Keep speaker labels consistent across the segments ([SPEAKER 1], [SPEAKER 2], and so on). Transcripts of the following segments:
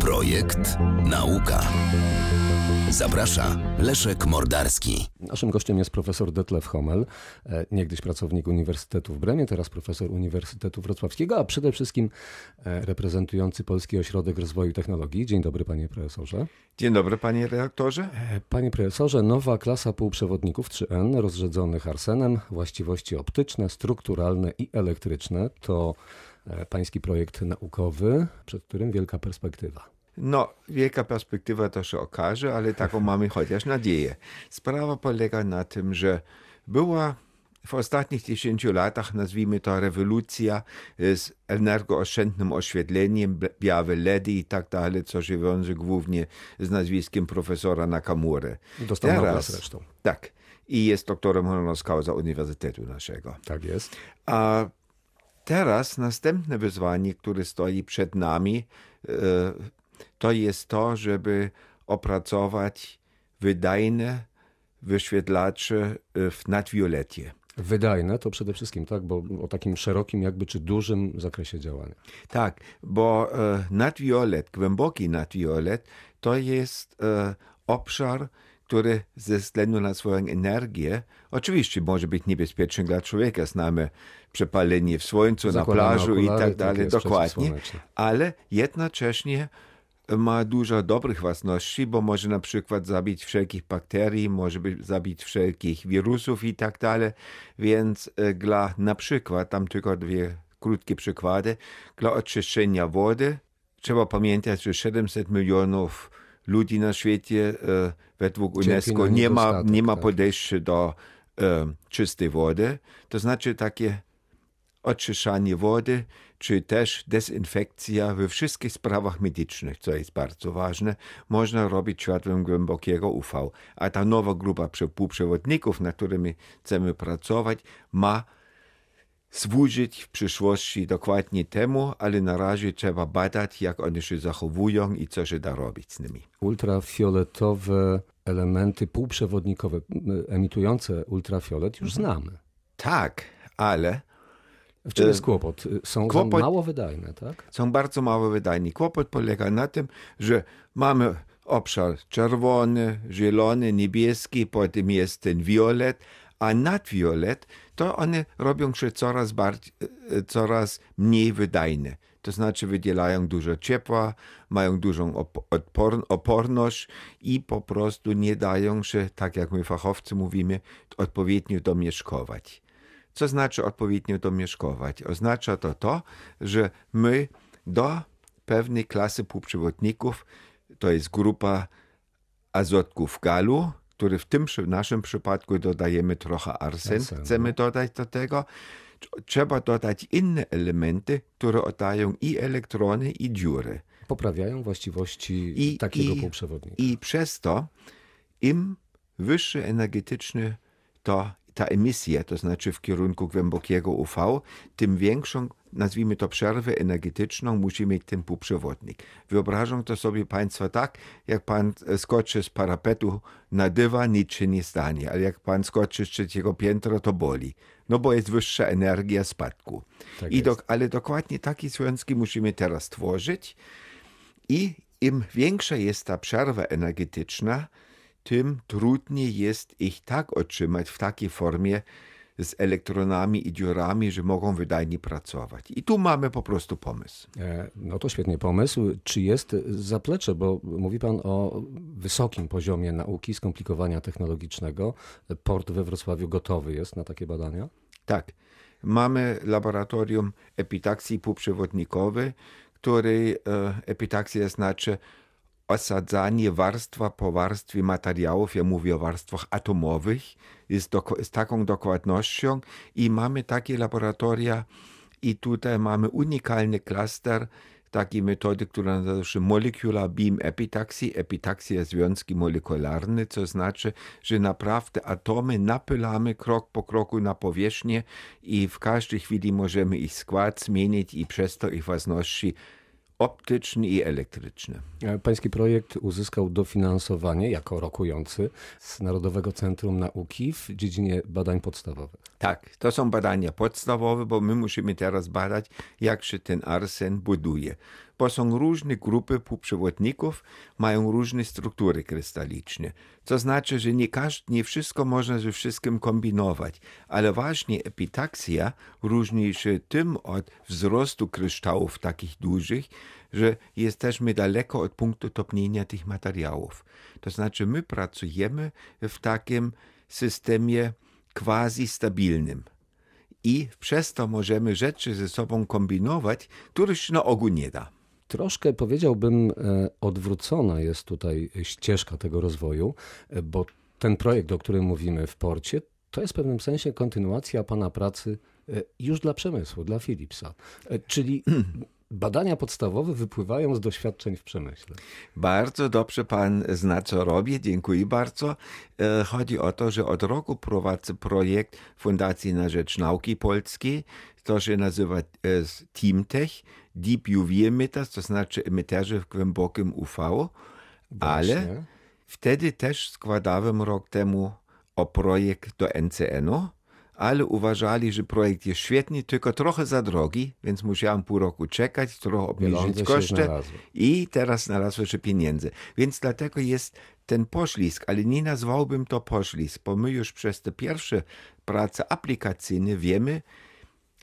[SPEAKER 1] Projekt Nauka. Zaprasza Leszek Mordarski.
[SPEAKER 2] Naszym gościem jest profesor Detlef Hommel, e, niegdyś pracownik Uniwersytetu w Bremie, teraz profesor Uniwersytetu Wrocławskiego, a przede wszystkim e, reprezentujący Polski Ośrodek Rozwoju Technologii. Dzień dobry panie profesorze.
[SPEAKER 3] Dzień dobry panie redaktorze.
[SPEAKER 2] E, panie profesorze, nowa klasa półprzewodników 3N rozrzedzonych arsenem, właściwości optyczne, strukturalne i elektryczne to pański projekt naukowy, przed którym wielka perspektywa.
[SPEAKER 3] No, wielka perspektywa to się okaże, ale taką mamy chociaż nadzieję. Sprawa polega na tym, że była w ostatnich 10 latach, nazwijmy to rewolucja z energooszczędnym oświetleniem, białe LEDy i tak dalej, co się wiąże głównie z nazwiskiem profesora Nakamury.
[SPEAKER 2] Dostał Teraz, zresztą.
[SPEAKER 3] Tak. I jest doktorem honoris causa Uniwersytetu naszego.
[SPEAKER 2] Tak jest.
[SPEAKER 3] A teraz następne wyzwanie, które stoi przed nami, e, to jest to, żeby opracować wydajne wyświetlacze e, w nadwiolecie.
[SPEAKER 2] Wydajne to przede wszystkim, tak, bo o takim szerokim jakby czy dużym zakresie działania.
[SPEAKER 3] Tak, bo e, nadwiolet, głęboki nadwiolet to jest obszar, który ze względu na swoją energię, oczywiście może być niebezpieczny dla człowieka, znamy przepalenie w słońcu, na plażu okulary, i tak dalej, tak dokładnie, ale jednocześnie ma dużo dobrych własności, bo może na przykład zabić wszelkich bakterii, może zabić wszelkich wirusów i tak dalej, więc e, dla na przykład, tam tylko dwie krótkie przykłady, dla oczyszczenia wody trzeba pamiętać, że 700 milionów ludzi na świecie e, według UNESCO nie ma, nie ma tak. podejścia do e, czystej wody, to znaczy takie oczyszczanie wody, czy też dezynfekcja we wszystkich sprawach medycznych, co jest bardzo ważne, można robić światłem głębokiego UV. A ta nowa grupa półprzewodników, na którymi chcemy pracować, ma służyć w przyszłości dokładnie temu, ale na razie trzeba badać, jak one się zachowują i co się da robić z nimi.
[SPEAKER 2] Ultrafioletowe elementy półprzewodnikowe emitujące ultrafiolet już znamy.
[SPEAKER 3] Tak, ale
[SPEAKER 2] w czym jest kłopot? Są kłopot, mało wydajne, tak?
[SPEAKER 3] Są bardzo mało wydajne. Kłopot polega na tym, że mamy obszar czerwony, zielony, niebieski, potem jest ten violet, a nadviolet to one robią się coraz, bardziej, e, coraz mniej wydajne. To znaczy wydzielają dużo ciepła, mają dużą opor oporność i po prostu nie dają się, tak jak my fachowcy mówimy, odpowiednio domieszkować. Co znaczy odpowiednio domieszkować? Oznacza to to, że my do pewnej klasy półprzewodników, to jest grupa azotków galu, który w tym w naszym przypadku dodajemy trochę arsen, chcemy no. dodać do tego, trzeba dodać inne elementy, które oddają i elektrony, i dziury.
[SPEAKER 2] Poprawiają właściwości I, takiego i, półprzewodnika.
[SPEAKER 3] I przez to im wyższy energetyczny to ta emisja, to znaczy w kierunku głębokiego UV, tym większą, nazwijmy to przerwę energetyczną, musi mieć ten półprzewodnik. Wyobrażą to sobie Państwo tak, jak Pan skoczy z parapetu na dywan, nic się nie stanie, ale jak Pan skoczy z trzeciego piętra, to boli. No bo jest wyższa energia spadku. Tak I do, ale dokładnie takie związki musimy teraz tworzyć i im większa jest ta przerwa energetyczna, tym trudniej jest ich tak otrzymać w takiej formie z elektronami i dziurami, że mogą wydajnie pracować. I tu mamy po prostu pomysł.
[SPEAKER 2] E, no to świetnie pomysł. Czy jest zaplecze, bo mówi Pan o wysokim poziomie nauki, skomplikowania technologicznego. Port we Wrocławiu gotowy jest na takie badania?
[SPEAKER 3] Tak. Mamy laboratorium epitaksji półprzewodnikowej, której epitaksja znaczy osadzanie warstwa po warstwie materiałów, ja mówię o warstwach atomowych, jest do, z taką dokładnością. I mamy takie laboratoria. I tutaj mamy unikalny klaster takiej metody, która nazywa się Molecular Beam Epitaxy, epitaksja związki molekularne, co znaczy, że naprawdę atomy napylamy krok po kroku na powierzchnię i w każdej chwili możemy ich skład zmienić i przez to ich własności optyczny i elektryczny.
[SPEAKER 2] Pański projekt uzyskał dofinansowanie jako rokujący z Narodowego Centrum Nauki w dziedzinie badań podstawowych.
[SPEAKER 3] Tak, to są badania podstawowe, bo my musimy teraz badać, jak się ten arsen buduje. Bo są różne grupy półprzewodników, mają różne struktury krystaliczne. To znaczy, że nie, każdy, nie wszystko można ze wszystkim kombinować, ale właśnie epitaksja różni się tym od wzrostu kryształów takich dużych, że jesteśmy daleko od punktu topnienia tych materiałów. To znaczy, my pracujemy w takim systemie quasi stabilnym. I przez to możemy rzeczy ze sobą kombinować, których się na ogół nie da.
[SPEAKER 2] Troszkę powiedziałbym, e, odwrócona jest tutaj ścieżka tego rozwoju, e, bo ten projekt, o którym mówimy w porcie, to jest w pewnym sensie kontynuacja pana pracy e, już dla przemysłu, dla Philipsa. Czyli badania podstawowe wypływają z doświadczeń w przemyśle.
[SPEAKER 3] Bardzo dobrze pan zna, co robię. Dziękuję bardzo. Chodzi o to, że od roku prowadzę projekt Fundacji na Rzecz Nauki Polskiej. To się nazywa TeamTech Deep UV emitters, to znaczy emiterzy w głębokim UV, ale
[SPEAKER 2] Właśnie.
[SPEAKER 3] wtedy też składałem rok temu o projekt do NCN-u, ale uważali, że projekt jest świetny, tylko trochę za drogi, więc musiałem pół roku czekać, trochę obniżyć koszty i teraz znalazło się pieniędzy. Więc dlatego jest ten poślizg, ale nie nazwałbym to poślizg, bo my już przez te pierwsze prace aplikacyjne wiemy,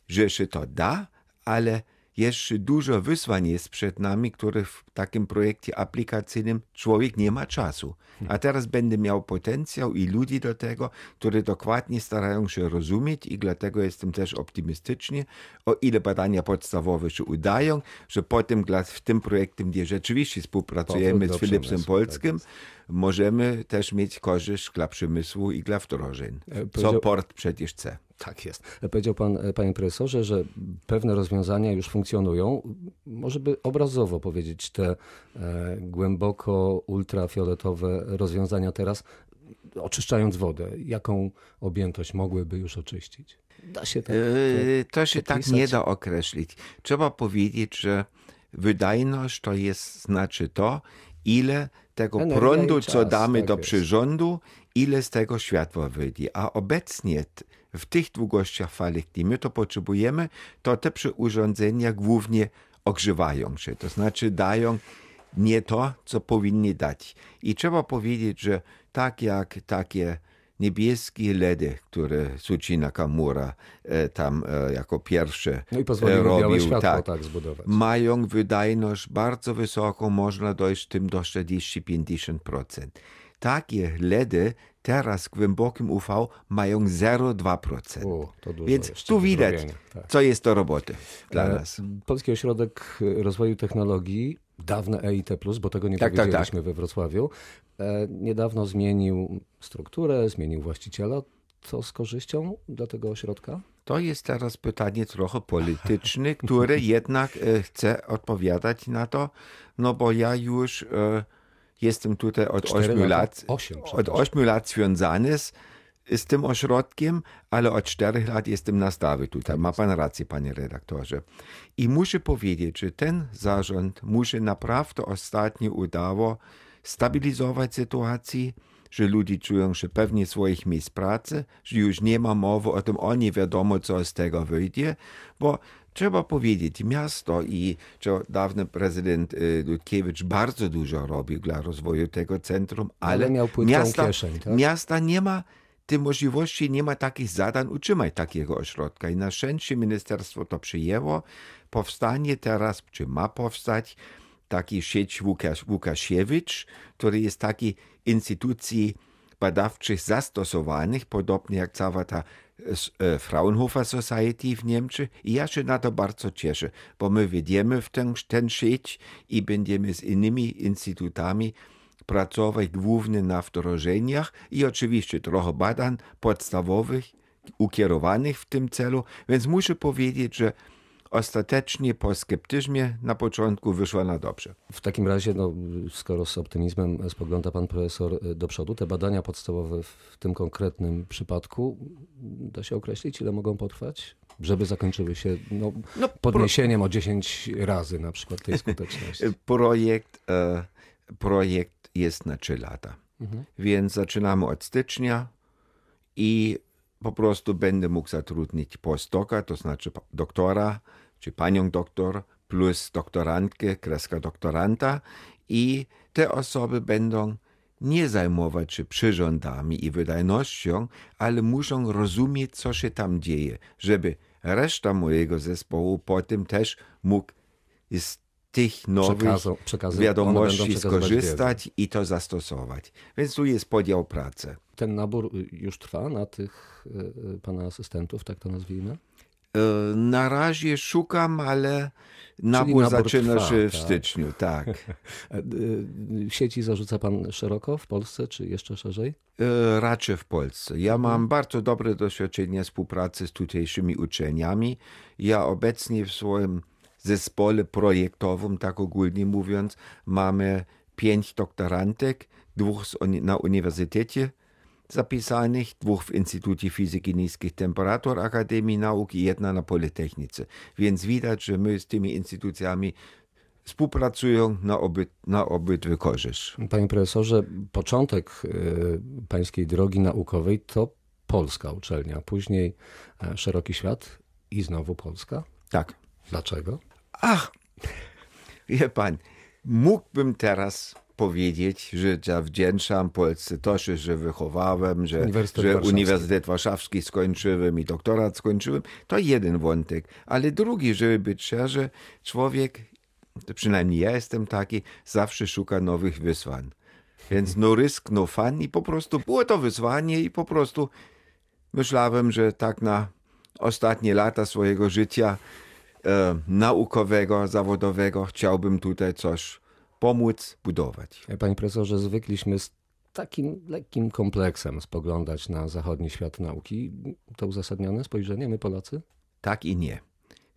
[SPEAKER 3] że się to da, ale jeszcze dużo wyzwań jest przed nami, których w takim projekcie aplikacyjnym człowiek nie ma czasu. A teraz będę miał potencjał i ludzi do tego, którzy dokładnie starają się rozumieć i dlatego jestem też optymistyczny, o ile badania podstawowe się udają, że potem w tym projekcie, gdzie rzeczywiście współpracujemy z Philipsem Polskim,
[SPEAKER 2] tak
[SPEAKER 3] możemy też mieć korzyść dla przemysłu i dla wdrożeń,
[SPEAKER 2] E,
[SPEAKER 3] co port przecież chce.
[SPEAKER 2] Tak jest. Powiedział pan, e, panie profesorze, że pewne rozwiązania już funkcjonują. Może by obrazowo powiedzieć te e, głęboko ultrafioletowe rozwiązania teraz, oczyszczając wodę, jaką objętość mogłyby już oczyścić? Da się tak.
[SPEAKER 3] Yy, To się tak
[SPEAKER 2] opisać?
[SPEAKER 3] nie da określić. Trzeba powiedzieć, że wydajność to jest, znaczy to, ile tego
[SPEAKER 2] Energia
[SPEAKER 3] prądu,
[SPEAKER 2] i
[SPEAKER 3] co
[SPEAKER 2] czas,
[SPEAKER 3] damy
[SPEAKER 2] tak
[SPEAKER 3] do
[SPEAKER 2] jest.
[SPEAKER 3] przyrządu, ile z tego światła wyjdzie. A obecnie w tych długościach fali, gdzie my to potrzebujemy, to te urządzenia głównie ogrzewają się, to znaczy dają nie to, co powinni dać. I trzeba powiedzieć, że tak jak takie niebieskie LEDy, które Suci Nakamura e, tam e, jako pierwsze
[SPEAKER 2] No i
[SPEAKER 3] robił,
[SPEAKER 2] światło tak,
[SPEAKER 3] tak,
[SPEAKER 2] zbudować.
[SPEAKER 3] mają wydajność bardzo wysoką, można dojść tym do 40-50%. Takie LEDy teraz w głębokim UV mają 0,2%.
[SPEAKER 2] U, to dużo
[SPEAKER 3] Więc tu widać,
[SPEAKER 2] tak.
[SPEAKER 3] co jest do roboty dla
[SPEAKER 2] E,
[SPEAKER 3] nas.
[SPEAKER 2] Polski Ośrodek Rozwoju Technologii, dawne EIT, bo tego nie
[SPEAKER 3] Tak, tak,
[SPEAKER 2] powiedzieliśmy we Wrocławiu, e, niedawno zmienił strukturę, zmienił właściciela. Co z korzyścią dla tego ośrodka?
[SPEAKER 3] To jest teraz pytanie trochę polityczne, które jednak e, chcę odpowiadać na to, no bo ja już e, jestem tutaj od
[SPEAKER 2] Cztery
[SPEAKER 3] 8
[SPEAKER 2] lata?
[SPEAKER 3] lat,
[SPEAKER 2] Osiem,
[SPEAKER 3] od
[SPEAKER 2] przepraszam.
[SPEAKER 3] 8 lat związany z, z tym ośrodkiem, ale od 4 lat jestem na stawie tutaj. Ma pan rację, panie redaktorze. I muszę powiedzieć, że ten zarząd musi naprawdę ostatnio udało stabilizować sytuację, że ludzie czują się pewnie swoich miejsc pracy, że już nie ma mowy o tym, o nie wiadomo, co z tego wyjdzie, bo trzeba powiedzieć, miasto i że dawny prezydent y, Dudkiewicz bardzo dużo robił dla rozwoju tego centrum, ale,
[SPEAKER 2] Ale miał płytką
[SPEAKER 3] miasta,
[SPEAKER 2] kieszeń, tak?
[SPEAKER 3] miasta nie ma tej możliwości, nie ma takich zadań utrzymać takiego ośrodka. I na szczęście ministerstwo to przyjęło. Powstanie teraz, czy ma powstać, taki sieć Łukasz, Łukasiewicz, który jest taki instytucji badawczych zastosowanych, podobnie jak cała ta e, Fraunhofer Society w Niemczech. I ja się na to bardzo cieszę, bo my wejdziemy w ten, ten sieć i będziemy z innymi instytutami pracować głównie na wdrożeniach i oczywiście trochę badań podstawowych ukierowanych w tym celu, więc muszę powiedzieć, że ostatecznie po sceptyzmie na początku wyszła na dobrze.
[SPEAKER 2] W takim razie, no, skoro z optymizmem spogląda pan profesor y, do przodu, te badania podstawowe w tym konkretnym przypadku, da się określić, ile mogą potrwać? żeby zakończyły się no,
[SPEAKER 3] No,
[SPEAKER 2] podniesieniem o 10 razy na przykład tej skuteczności.
[SPEAKER 3] Projekt, e, projekt jest na 3 lata. Więc zaczynamy od stycznia i po prostu będę mógł zatrudnić postdoka, to znaczy doktora, czy panią doktor, plus doktorantkę, kreska doktoranta i te osoby będą nie zajmować się przyrządami i wydajnością, ale muszą rozumieć, co się tam dzieje, żeby reszta mojego zespołu potem też mógł z tych nowych wiadomości skorzystać i to zastosować. Więc tu jest podział pracy.
[SPEAKER 2] Ten nabór y, już trwa na tych y, y, pana asystentów, tak to nazwijmy?
[SPEAKER 3] E, Na razie szukam, ale nabór,
[SPEAKER 2] nabór
[SPEAKER 3] zaczyna
[SPEAKER 2] trwa,
[SPEAKER 3] się w
[SPEAKER 2] tak.
[SPEAKER 3] styczniu, tak.
[SPEAKER 2] E, Sieci zarzuca pan szeroko w Polsce, czy jeszcze szerzej?
[SPEAKER 3] E, Raczej w Polsce. Ja mam bardzo dobre doświadczenie współpracy z tutejszymi uczelniami. Ja obecnie w swoim zespole projektowym, tak ogólnie mówiąc, mamy pięć doktorantek, dwóch na uniwersytecie zapisanych, dwóch w Instytucie Fizyki Niskich Temperatur Akademii Nauk i jedna na Politechnice. Więc widać, że my z tymi instytucjami współpracują na, oby, na obydwie korzyść.
[SPEAKER 2] Panie profesorze, początek y, pańskiej drogi naukowej to polska uczelnia, później e, szeroki świat i znowu Polska.
[SPEAKER 3] Tak.
[SPEAKER 2] Dlaczego?
[SPEAKER 3] Ach, wie pan, mógłbym teraz powiedzieć, że zawdzięczam Polsce to, że wychowałem, że
[SPEAKER 2] Uniwersytet
[SPEAKER 3] że
[SPEAKER 2] Warszawski.
[SPEAKER 3] Uniwersytet Warszawski skończyłem i doktorat skończyłem. To jeden wątek. Ale drugi, żeby być szczerzy, człowiek, przynajmniej ja jestem taki, zawsze szuka nowych wyzwań. Więc no rysk, no fan i po prostu było to wyzwanie i po prostu myślałem, że tak na ostatnie lata swojego życia e, naukowego, zawodowego chciałbym tutaj coś pomóc budować.
[SPEAKER 2] E, Panie profesorze, zwykliśmy z takim lekkim kompleksem spoglądać na zachodni świat nauki. To uzasadnione spojrzenie, my Polacy?
[SPEAKER 3] Tak i nie.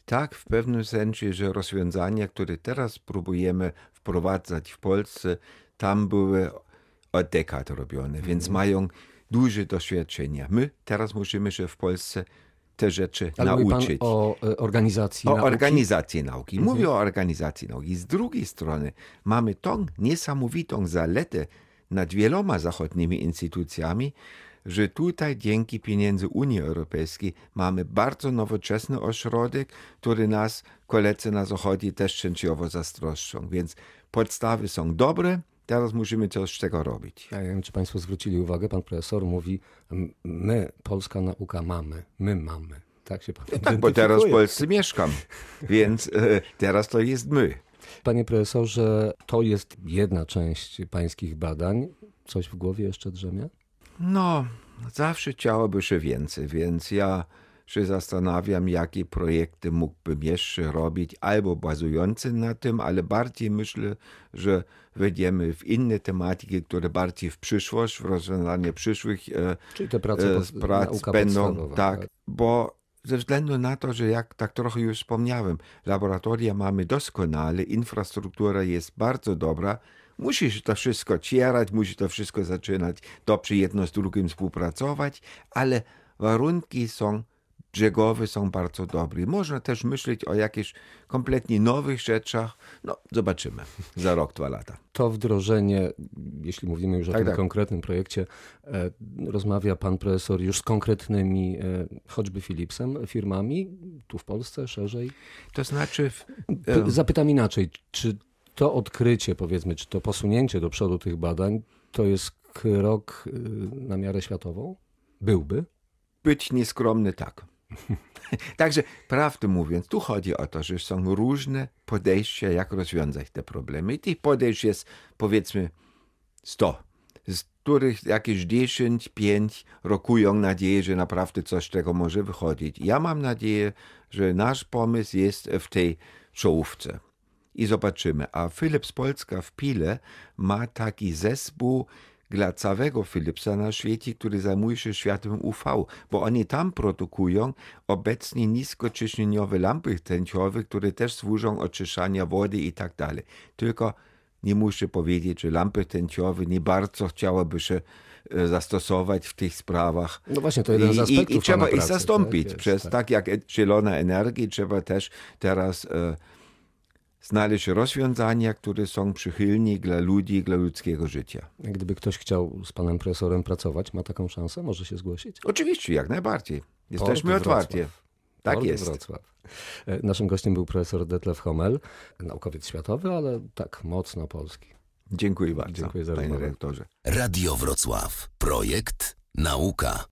[SPEAKER 3] Tak, w pewnym sensie, że rozwiązania, które teraz próbujemy wprowadzać w Polsce, tam były od dekad robione, więc mają duże doświadczenia. My teraz musimy się w Polsce te rzeczy
[SPEAKER 2] Ale
[SPEAKER 3] nauczyć.
[SPEAKER 2] o e, organizacji
[SPEAKER 3] O
[SPEAKER 2] nauki.
[SPEAKER 3] organizacji nauki. Mówię o organizacji nauki. Z drugiej strony mamy tą niesamowitą zaletę nad wieloma zachodnimi instytucjami, że tutaj dzięki pieniędzy Unii Europejskiej mamy bardzo nowoczesny ośrodek, który nas koledzy na zachodzie też częściowo zazdroszczą. Więc podstawy są dobre, teraz musimy coś z tego robić.
[SPEAKER 2] Ja nie wiem, czy Państwo zwrócili uwagę, pan profesor mówi, "M- my, polska nauka mamy, my mamy. Tak się pan
[SPEAKER 3] Tak, bo teraz w. Polsce mieszkam, więc e, teraz to jest my.
[SPEAKER 2] Panie profesorze, to jest jedna część pańskich badań. Coś w głowie jeszcze drzemie?
[SPEAKER 3] No, zawsze chciałoby się więcej, więc ja się zastanawiam, jakie projekty mógłbym jeszcze robić, albo bazujące na tym, ale bardziej myślę, że wejdziemy w inne tematyki, które bardziej w przyszłość, w rozwiązanie przyszłych e,
[SPEAKER 2] Czyli te prace,
[SPEAKER 3] e, prac będą,
[SPEAKER 2] podstawowa.
[SPEAKER 3] tak, bo ze względu na to, że jak tak trochę już wspomniałem, laboratoria mamy doskonale, infrastruktura jest bardzo dobra, musi się to wszystko cierać, musi to wszystko zaczynać dobrze jedno z drugim współpracować, ale warunki są brzegowe są bardzo dobre. Można też myśleć o jakichś kompletnie nowych rzeczach. No, zobaczymy za rok, dwa lata.
[SPEAKER 2] To wdrożenie, jeśli mówimy już o
[SPEAKER 3] Tak,
[SPEAKER 2] tym
[SPEAKER 3] tak.
[SPEAKER 2] konkretnym projekcie, e, rozmawia pan profesor już z konkretnymi, e, choćby Philipsem, firmami, tu w Polsce, szerzej?
[SPEAKER 3] To znaczy, w,
[SPEAKER 2] P- Zapytam inaczej, czy to odkrycie, powiedzmy, czy to posunięcie do przodu tych badań, to jest krok na miarę światową? Byłby?
[SPEAKER 3] być nieskromny tak. Także prawdę mówiąc, tu chodzi o to, że są różne podejścia, jak rozwiązać te problemy. I tych podejść jest powiedzmy 100, z których jakieś 10, 5 rokują nadzieję, że naprawdę coś z tego może wychodzić. Ja mam nadzieję, że nasz pomysł jest w tej czołówce. I zobaczymy. A Philips Polska w Pile ma taki zespół dla całego Philipsa na świecie, który zajmuje się światłem UV, bo oni tam produkują obecnie niskociśnieniowe lampy tęciowe, które też służą oczyszczania wody i tak dalej. Tylko nie muszę powiedzieć, że lampy tęciowe nie bardzo chciałoby się e, zastosować w tych sprawach.
[SPEAKER 2] No właśnie, to jeden z
[SPEAKER 3] I,
[SPEAKER 2] aspektów
[SPEAKER 3] i, i trzeba
[SPEAKER 2] pana
[SPEAKER 3] ich
[SPEAKER 2] pracy,
[SPEAKER 3] zastąpić
[SPEAKER 2] tak?
[SPEAKER 3] przez,
[SPEAKER 2] Jest,
[SPEAKER 3] tak. jak e- zielona energii, trzeba też teraz e, znaleźć rozwiązania, które są przychylne dla ludzi, dla ludzkiego życia.
[SPEAKER 2] Gdyby ktoś chciał z panem profesorem pracować, ma taką szansę? Może się zgłosić?
[SPEAKER 3] Oczywiście, jak najbardziej. Jesteśmy otwarci. Tak
[SPEAKER 2] Port
[SPEAKER 3] jest.
[SPEAKER 2] Wrocław. E, Naszym gościem był profesor Detlef Hommel, naukowiec światowy, ale tak mocno polski.
[SPEAKER 3] Dziękuję bardzo,
[SPEAKER 2] Dziękuję za
[SPEAKER 3] panie
[SPEAKER 2] rozmowę.
[SPEAKER 3] rektorze.
[SPEAKER 1] Radio Wrocław. Projekt Nauka.